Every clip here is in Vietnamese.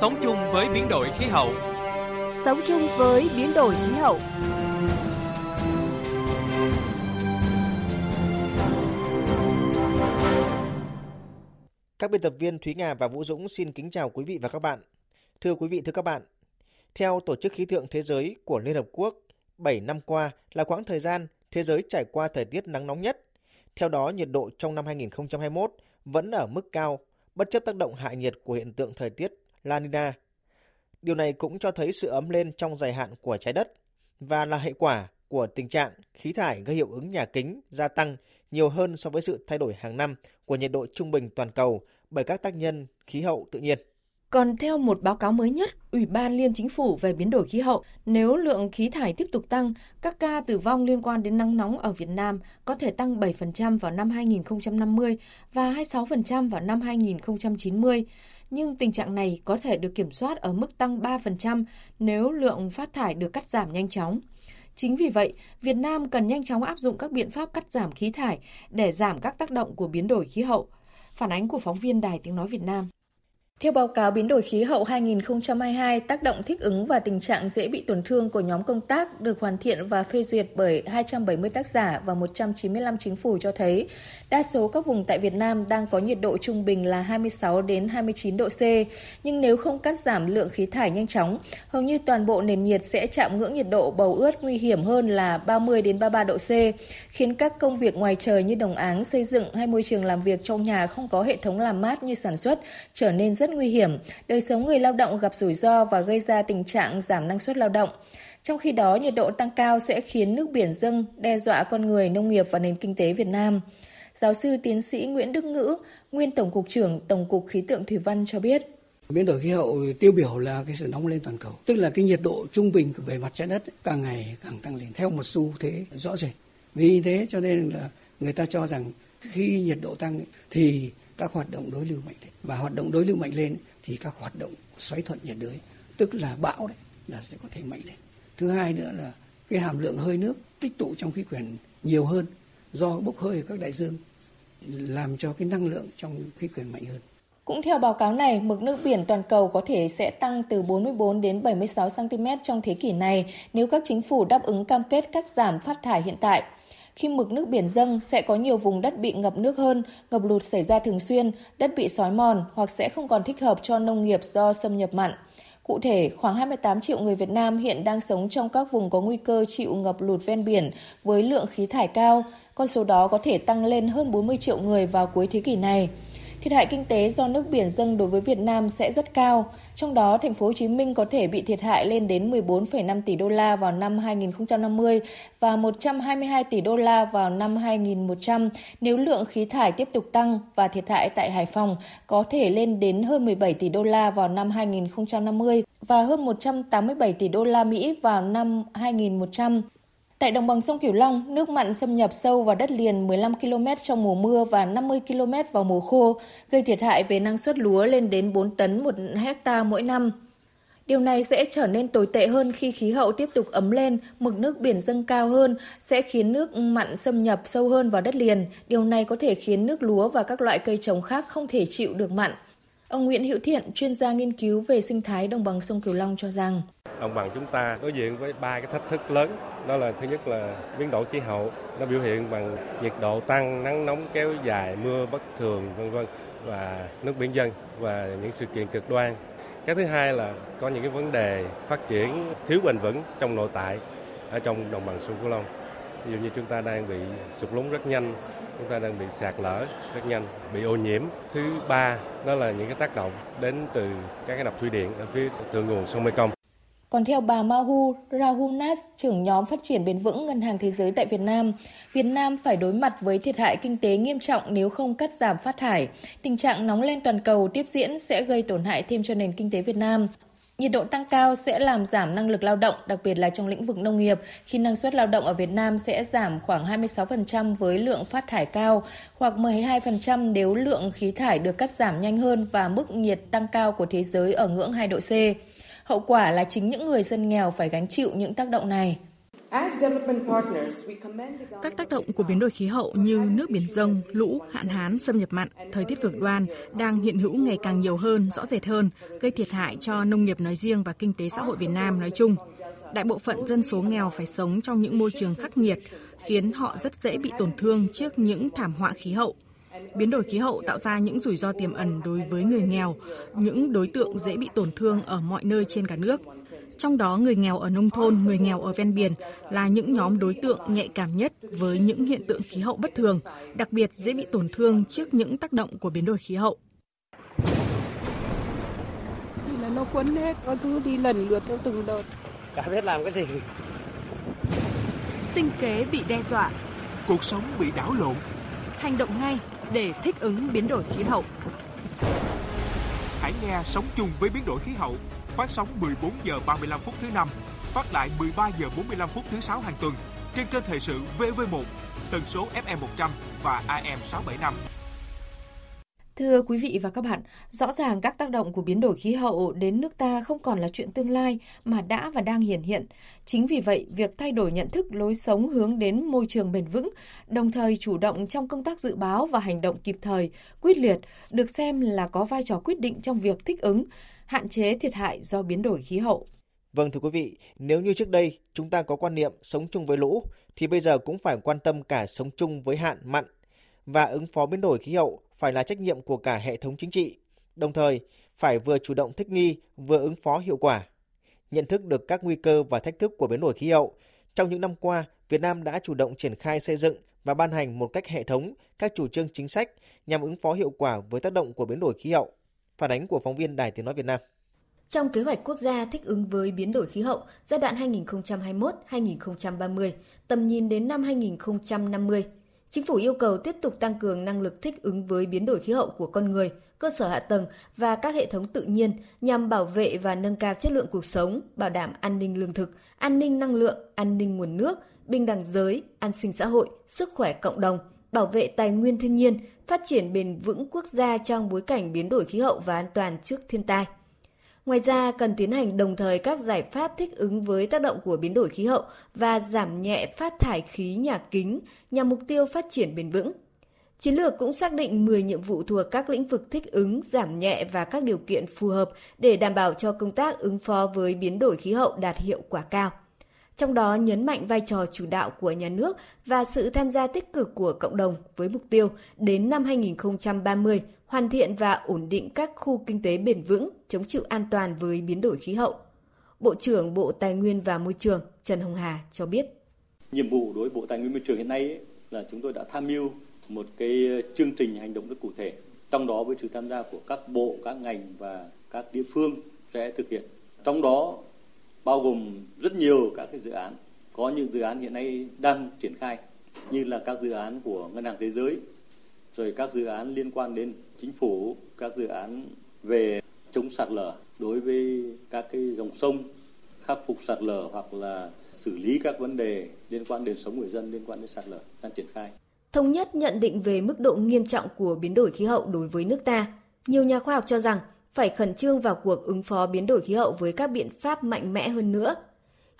Sống chung với biến đổi khí hậu. Sống chung với biến đổi khí hậu. Các biên tập viên Thúy Nga và Vũ Dũng xin kính chào quý vị và các bạn. Thưa quý vị, thưa các bạn, theo Tổ chức Khí tượng Thế giới của Liên Hợp Quốc, 7 năm qua là quãng thời gian thế giới trải qua thời tiết nắng nóng nhất. Theo đó, nhiệt độ trong năm 2021 vẫn ở mức cao, bất chấp tác động hạ nhiệt của hiện tượng thời tiết La Nina. Điều này cũng cho thấy sự ấm lên trong dài hạn của trái đất và là hệ quả của tình trạng khí thải gây hiệu ứng nhà kính gia tăng nhiều hơn so với sự thay đổi hàng năm của nhiệt độ trung bình toàn cầu bởi các tác nhân khí hậu tự nhiên. Còn theo một báo cáo mới nhất, Ủy ban Liên Chính phủ về biến đổi khí hậu, nếu lượng khí thải tiếp tục tăng, các ca tử vong liên quan đến nắng nóng ở Việt Nam có thể tăng 7% vào năm 2050 và 26% vào năm 2090. Nhưng tình trạng này có thể được kiểm soát ở mức tăng 3% nếu lượng phát thải được cắt giảm nhanh chóng. Chính vì vậy, Việt Nam cần nhanh chóng áp dụng các biện pháp cắt giảm khí thải để giảm các tác động của biến đổi khí hậu. Phản ánh của phóng viên Đài Tiếng Nói Việt Nam. Theo báo cáo biến đổi khí hậu 2022, tác động thích ứng và tình trạng dễ bị tổn thương của nhóm công tác được hoàn thiện và phê duyệt bởi 270 tác giả và 195 chính phủ cho thấy đa số các vùng tại Việt Nam đang có nhiệt độ trung bình là 26 đến 29 độ C, nhưng nếu không cắt giảm lượng khí thải nhanh chóng, hầu như toàn bộ nền nhiệt sẽ chạm ngưỡng nhiệt độ bầu ướt nguy hiểm hơn là 30 đến 33 độ C, khiến các công việc ngoài trời như đồng áng, xây dựng hay môi trường làm việc trong nhà không có hệ thống làm mát như sản xuất trở nên rất rất nguy hiểm, đời sống người lao động gặp rủi ro và gây ra tình trạng giảm năng suất lao động. Trong khi đó, nhiệt độ tăng cao sẽ khiến nước biển dâng, đe dọa con người, nông nghiệp và nền kinh tế Việt Nam. Giáo sư tiến sĩ Nguyễn Đức Ngữ, nguyên Tổng cục trưởng Tổng cục Khí tượng Thủy văn cho biết. Biến đổi khí hậu tiêu biểu là cái sự nóng lên toàn cầu, tức là cái nhiệt độ trung bình của bề mặt trái đất càng ngày càng tăng lên theo một xu thế rõ rệt. Vì thế cho nên là người ta cho rằng khi nhiệt độ tăng thì các hoạt động đối lưu mạnh lên. Và hoạt động đối lưu mạnh lên thì các hoạt động xoáy thuận nhiệt đới tức là bão đấy là sẽ có thể mạnh lên. Thứ hai nữa là cái hàm lượng hơi nước tích tụ trong khí quyển nhiều hơn do bốc hơi ở các đại dương làm cho cái năng lượng trong khí quyển mạnh hơn. Cũng theo báo cáo này, mực nước biển toàn cầu có thể sẽ tăng từ 44 đến 76 cm trong thế kỷ này nếu các chính phủ đáp ứng cam kết cắt giảm phát thải hiện tại. Khi mực nước biển dâng sẽ có nhiều vùng đất bị ngập nước hơn, ngập lụt xảy ra thường xuyên, đất bị sói mòn hoặc sẽ không còn thích hợp cho nông nghiệp do xâm nhập mặn. Cụ thể, khoảng 28 triệu người Việt Nam hiện đang sống trong các vùng có nguy cơ chịu ngập lụt ven biển với lượng khí thải cao. Con số đó có thể tăng lên hơn 40 triệu người vào cuối thế kỷ này. Thiệt hại kinh tế do nước biển dâng đối với Việt Nam sẽ rất cao, trong đó thành phố Hồ Chí Minh có thể bị thiệt hại lên đến 14,5 tỷ đô la vào năm 2050 và 122 tỷ đô la vào năm 2100 nếu lượng khí thải tiếp tục tăng và thiệt hại tại Hải Phòng có thể lên đến hơn 17 tỷ đô la vào năm 2050 và hơn 187 tỷ đô la Mỹ vào năm 2100. Tại đồng bằng sông Cửu Long, nước mặn xâm nhập sâu vào đất liền 15 km trong mùa mưa và 50 km vào mùa khô, gây thiệt hại về năng suất lúa lên đến 4 tấn một hecta mỗi năm. Điều này sẽ trở nên tồi tệ hơn khi khí hậu tiếp tục ấm lên, mực nước biển dâng cao hơn, sẽ khiến nước mặn xâm nhập sâu hơn vào đất liền. Điều này có thể khiến nước lúa và các loại cây trồng khác không thể chịu được mặn. Ông Nguyễn Hữu Thiện, chuyên gia nghiên cứu về sinh thái đồng bằng sông Cửu Long cho rằng đồng bằng chúng ta đối diện với ba cái thách thức lớn. Đó là thứ nhất là biến đổi khí hậu nó biểu hiện bằng nhiệt độ tăng nắng nóng kéo dài mưa bất thường vân vân và nước biển dân và những sự kiện cực đoan. Cái thứ hai là có những cái vấn đề phát triển thiếu bền vững trong nội tại ở trong đồng bằng sông cửu long ví dụ như chúng ta đang bị sụt lún rất nhanh chúng ta đang bị sạt lở rất nhanh bị ô nhiễm thứ ba đó là những cái tác động đến từ các cái đập thủy điện ở phía thượng nguồn sông mekong còn theo bà Mahu Rahunas, trưởng nhóm phát triển bền vững Ngân hàng Thế giới tại Việt Nam, Việt Nam phải đối mặt với thiệt hại kinh tế nghiêm trọng nếu không cắt giảm phát thải. Tình trạng nóng lên toàn cầu tiếp diễn sẽ gây tổn hại thêm cho nền kinh tế Việt Nam. Nhiệt độ tăng cao sẽ làm giảm năng lực lao động, đặc biệt là trong lĩnh vực nông nghiệp, khi năng suất lao động ở Việt Nam sẽ giảm khoảng 26% với lượng phát thải cao, hoặc 12% nếu lượng khí thải được cắt giảm nhanh hơn và mức nhiệt tăng cao của thế giới ở ngưỡng 2 độ C. Hậu quả là chính những người dân nghèo phải gánh chịu những tác động này. Các tác động của biến đổi khí hậu như nước biển dâng, lũ, hạn hán, xâm nhập mặn, thời tiết cực đoan đang hiện hữu ngày càng nhiều hơn, rõ rệt hơn, gây thiệt hại cho nông nghiệp nói riêng và kinh tế xã hội Việt Nam nói chung. Đại bộ phận dân số nghèo phải sống trong những môi trường khắc nghiệt, khiến họ rất dễ bị tổn thương trước những thảm họa khí hậu. Biến đổi khí hậu tạo ra những rủi ro tiềm ẩn đối với người nghèo, những đối tượng dễ bị tổn thương ở mọi nơi trên cả nước. Trong đó người nghèo ở nông thôn, người nghèo ở ven biển là những nhóm đối tượng nhạy cảm nhất với những hiện tượng khí hậu bất thường, đặc biệt dễ bị tổn thương trước những tác động của biến đổi khí hậu. Thì là nó quấn hết, có thứ đi lần lượt theo từng đợt. Cả biết làm cái gì. Sinh kế bị đe dọa. Cuộc sống bị đảo lộn. Hành động ngay để thích ứng biến đổi khí hậu. Hãy nghe Sống chung với biến đổi khí hậu phát sóng 14 giờ 35 phút thứ năm, phát lại 13 giờ 45 phút thứ sáu hàng tuần trên kênh thời sự VV1, tần số FM 100 và AM 675. Thưa quý vị và các bạn, rõ ràng các tác động của biến đổi khí hậu đến nước ta không còn là chuyện tương lai mà đã và đang hiển hiện. Chính vì vậy, việc thay đổi nhận thức lối sống hướng đến môi trường bền vững, đồng thời chủ động trong công tác dự báo và hành động kịp thời, quyết liệt, được xem là có vai trò quyết định trong việc thích ứng, hạn chế thiệt hại do biến đổi khí hậu. Vâng thưa quý vị, nếu như trước đây chúng ta có quan niệm sống chung với lũ, thì bây giờ cũng phải quan tâm cả sống chung với hạn mặn và ứng phó biến đổi khí hậu phải là trách nhiệm của cả hệ thống chính trị, đồng thời phải vừa chủ động thích nghi, vừa ứng phó hiệu quả. Nhận thức được các nguy cơ và thách thức của biến đổi khí hậu, trong những năm qua, Việt Nam đã chủ động triển khai xây dựng và ban hành một cách hệ thống các chủ trương chính sách nhằm ứng phó hiệu quả với tác động của biến đổi khí hậu. Phản ánh của phóng viên Đài Tiếng Nói Việt Nam. Trong kế hoạch quốc gia thích ứng với biến đổi khí hậu giai đoạn 2021-2030, tầm nhìn đến năm 2050, Chính phủ yêu cầu tiếp tục tăng cường năng lực thích ứng với biến đổi khí hậu của con người, cơ sở hạ tầng và các hệ thống tự nhiên nhằm bảo vệ và nâng cao chất lượng cuộc sống, bảo đảm an ninh lương thực, an ninh năng lượng, an ninh nguồn nước, bình đẳng giới, an sinh xã hội, sức khỏe cộng đồng, bảo vệ tài nguyên thiên nhiên, phát triển bền vững quốc gia trong bối cảnh biến đổi khí hậu và an toàn trước thiên tai. Ngoài ra, cần tiến hành đồng thời các giải pháp thích ứng với tác động của biến đổi khí hậu và giảm nhẹ phát thải khí nhà kính nhằm mục tiêu phát triển bền vững. Chiến lược cũng xác định 10 nhiệm vụ thuộc các lĩnh vực thích ứng, giảm nhẹ và các điều kiện phù hợp để đảm bảo cho công tác ứng phó với biến đổi khí hậu đạt hiệu quả cao. Trong đó nhấn mạnh vai trò chủ đạo của nhà nước và sự tham gia tích cực của cộng đồng với mục tiêu đến năm 2030 hoàn thiện và ổn định các khu kinh tế bền vững, chống chịu an toàn với biến đổi khí hậu. Bộ trưởng Bộ Tài nguyên và Môi trường Trần Hồng Hà cho biết. Nhiệm vụ đối với Bộ Tài nguyên Môi trường hiện nay ấy, là chúng tôi đã tham mưu một cái chương trình hành động rất cụ thể, trong đó với sự tham gia của các bộ, các ngành và các địa phương sẽ thực hiện. Trong đó bao gồm rất nhiều các cái dự án, có những dự án hiện nay đang triển khai như là các dự án của Ngân hàng Thế giới, rồi các dự án liên quan đến chính phủ các dự án về chống sạt lở đối với các cái dòng sông khắc phục sạt lở hoặc là xử lý các vấn đề liên quan đến sống người dân liên quan đến sạt lở đang triển khai. Thống nhất nhận định về mức độ nghiêm trọng của biến đổi khí hậu đối với nước ta. Nhiều nhà khoa học cho rằng phải khẩn trương vào cuộc ứng phó biến đổi khí hậu với các biện pháp mạnh mẽ hơn nữa.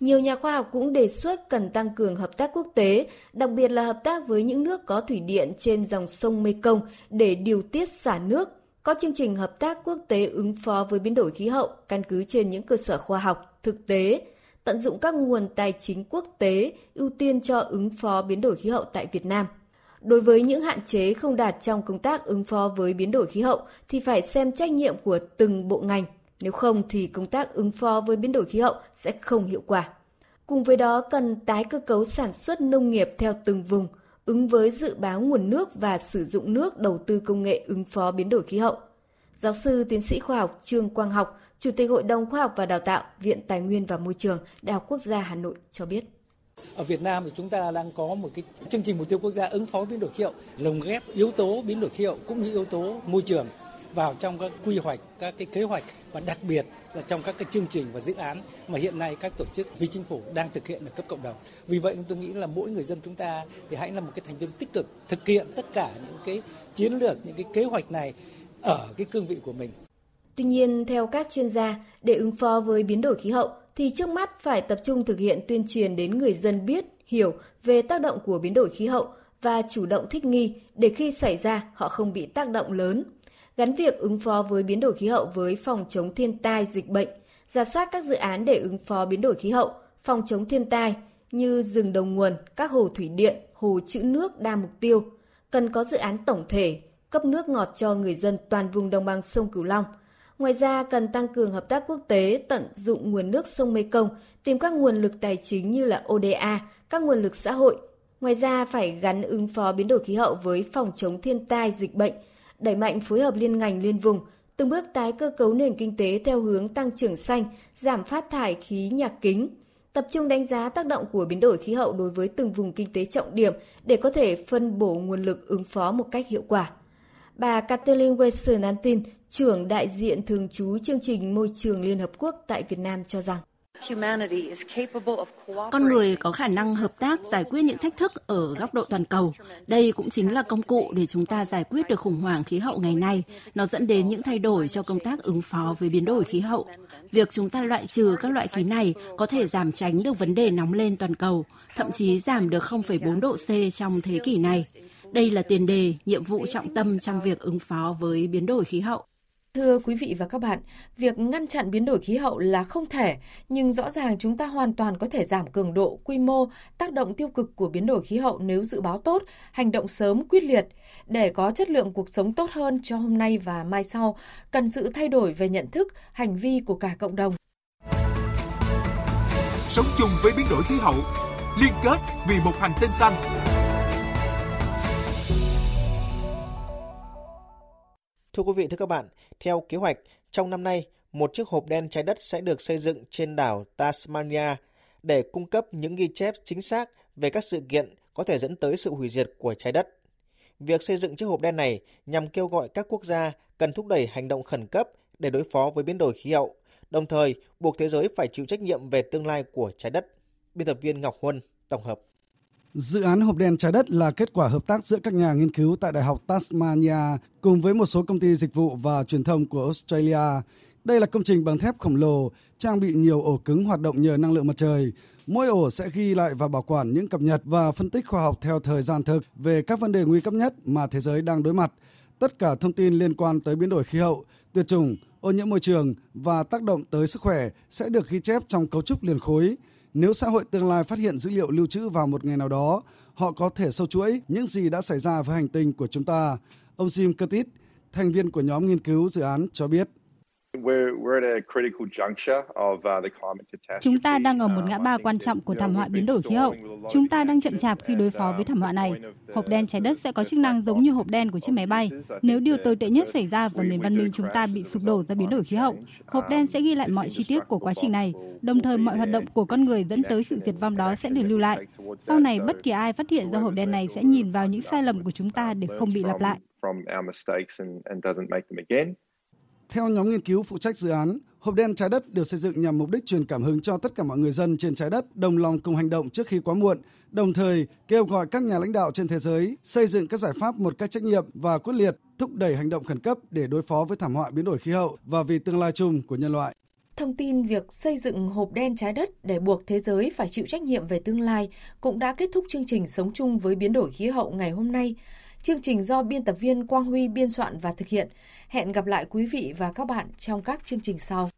Nhiều nhà khoa học cũng đề xuất cần tăng cường hợp tác quốc tế, đặc biệt là hợp tác với những nước có thủy điện trên dòng sông Mekong để điều tiết xả nước, có chương trình hợp tác quốc tế ứng phó với biến đổi khí hậu căn cứ trên những cơ sở khoa học, thực tế, tận dụng các nguồn tài chính quốc tế ưu tiên cho ứng phó biến đổi khí hậu tại Việt Nam. Đối với những hạn chế không đạt trong công tác ứng phó với biến đổi khí hậu thì phải xem trách nhiệm của từng bộ ngành, nếu không thì công tác ứng phó với biến đổi khí hậu sẽ không hiệu quả. Cùng với đó cần tái cơ cấu sản xuất nông nghiệp theo từng vùng, ứng với dự báo nguồn nước và sử dụng nước đầu tư công nghệ ứng phó biến đổi khí hậu. Giáo sư tiến sĩ khoa học Trương Quang Học, Chủ tịch Hội đồng Khoa học và Đào tạo, Viện Tài nguyên và Môi trường, Đại học Quốc gia Hà Nội cho biết. Ở Việt Nam thì chúng ta đang có một cái chương trình mục tiêu quốc gia ứng phó biến đổi khí hậu, lồng ghép yếu tố biến đổi khí hậu cũng như yếu tố môi trường vào trong các quy hoạch, các cái kế hoạch và đặc biệt là trong các cái chương trình và dự án mà hiện nay các tổ chức phi chính phủ đang thực hiện ở cấp cộng đồng. Vì vậy tôi nghĩ là mỗi người dân chúng ta thì hãy là một cái thành viên tích cực thực hiện tất cả những cái chiến lược, những cái kế hoạch này ở cái cương vị của mình. Tuy nhiên, theo các chuyên gia, để ứng phó với biến đổi khí hậu thì trước mắt phải tập trung thực hiện tuyên truyền đến người dân biết, hiểu về tác động của biến đổi khí hậu và chủ động thích nghi để khi xảy ra họ không bị tác động lớn. Gắn việc ứng phó với biến đổi khí hậu với phòng chống thiên tai, dịch bệnh, giả soát các dự án để ứng phó biến đổi khí hậu, phòng chống thiên tai như rừng đầu nguồn, các hồ thủy điện, hồ trữ nước đa mục tiêu. Cần có dự án tổng thể, cấp nước ngọt cho người dân toàn vùng đồng bằng sông Cửu Long. Ngoài ra, cần tăng cường hợp tác quốc tế, tận dụng nguồn nước sông Mekong, tìm các nguồn lực tài chính như là ODA, các nguồn lực xã hội. Ngoài ra, phải gắn ứng phó biến đổi khí hậu với phòng chống thiên tai, dịch bệnh, đẩy mạnh phối hợp liên ngành liên vùng, từng bước tái cơ cấu nền kinh tế theo hướng tăng trưởng xanh, giảm phát thải khí nhà kính, tập trung đánh giá tác động của biến đổi khí hậu đối với từng vùng kinh tế trọng điểm để có thể phân bổ nguồn lực ứng phó một cách hiệu quả. Bà Kathleen Wilson Antin, trưởng đại diện thường trú chương trình môi trường Liên Hợp Quốc tại Việt Nam cho rằng con người có khả năng hợp tác giải quyết những thách thức ở góc độ toàn cầu. Đây cũng chính là công cụ để chúng ta giải quyết được khủng hoảng khí hậu ngày nay. Nó dẫn đến những thay đổi cho công tác ứng phó với biến đổi khí hậu. Việc chúng ta loại trừ các loại khí này có thể giảm tránh được vấn đề nóng lên toàn cầu, thậm chí giảm được 0,4 độ C trong thế kỷ này. Đây là tiền đề, nhiệm vụ trọng tâm trong việc ứng phó với biến đổi khí hậu. Thưa quý vị và các bạn, việc ngăn chặn biến đổi khí hậu là không thể, nhưng rõ ràng chúng ta hoàn toàn có thể giảm cường độ, quy mô, tác động tiêu cực của biến đổi khí hậu nếu dự báo tốt, hành động sớm, quyết liệt. Để có chất lượng cuộc sống tốt hơn cho hôm nay và mai sau, cần sự thay đổi về nhận thức, hành vi của cả cộng đồng. Sống chung với biến đổi khí hậu, liên kết vì một hành tinh xanh. Thưa quý vị, thưa các bạn, theo kế hoạch, trong năm nay, một chiếc hộp đen trái đất sẽ được xây dựng trên đảo Tasmania để cung cấp những ghi chép chính xác về các sự kiện có thể dẫn tới sự hủy diệt của trái đất. Việc xây dựng chiếc hộp đen này nhằm kêu gọi các quốc gia cần thúc đẩy hành động khẩn cấp để đối phó với biến đổi khí hậu, đồng thời buộc thế giới phải chịu trách nhiệm về tương lai của trái đất. Biên tập viên Ngọc Huân tổng hợp. Dự án hộp đèn trái đất là kết quả hợp tác giữa các nhà nghiên cứu tại Đại học Tasmania cùng với một số công ty dịch vụ và truyền thông của Australia. Đây là công trình bằng thép khổng lồ, trang bị nhiều ổ cứng hoạt động nhờ năng lượng mặt trời. Mỗi ổ sẽ ghi lại và bảo quản những cập nhật và phân tích khoa học theo thời gian thực về các vấn đề nguy cấp nhất mà thế giới đang đối mặt. Tất cả thông tin liên quan tới biến đổi khí hậu, tuyệt chủng, ô nhiễm môi trường và tác động tới sức khỏe sẽ được ghi chép trong cấu trúc liền khối. Nếu xã hội tương lai phát hiện dữ liệu lưu trữ vào một ngày nào đó, họ có thể sâu chuỗi những gì đã xảy ra với hành tinh của chúng ta. Ông Jim Curtis, thành viên của nhóm nghiên cứu dự án cho biết. Chúng ta đang ở một ngã ba quan trọng của thảm họa biến đổi khí hậu. Chúng ta đang chậm chạp khi đối phó với thảm họa này. Hộp đen trái đất sẽ có chức năng giống như hộp đen của chiếc máy bay. Nếu điều tồi tệ nhất xảy ra và nền văn minh chúng ta bị sụp đổ do biến đổi khí hậu, hộp đen sẽ ghi lại mọi chi tiết của quá trình này. Đồng thời, mọi hoạt động của con người dẫn tới sự diệt vong đó sẽ được lưu lại. Sau này, bất kỳ ai phát hiện ra hộp đen này sẽ nhìn vào những sai lầm của chúng ta để không bị lặp lại. Theo nhóm nghiên cứu phụ trách dự án, hộp đen trái đất được xây dựng nhằm mục đích truyền cảm hứng cho tất cả mọi người dân trên trái đất đồng lòng cùng hành động trước khi quá muộn, đồng thời kêu gọi các nhà lãnh đạo trên thế giới xây dựng các giải pháp một cách trách nhiệm và quyết liệt, thúc đẩy hành động khẩn cấp để đối phó với thảm họa biến đổi khí hậu và vì tương lai chung của nhân loại. Thông tin việc xây dựng hộp đen trái đất để buộc thế giới phải chịu trách nhiệm về tương lai cũng đã kết thúc chương trình Sống chung với biến đổi khí hậu ngày hôm nay. Chương trình do biên tập viên Quang Huy biên soạn và thực hiện. Hẹn gặp lại quý vị và các bạn trong các chương trình sau.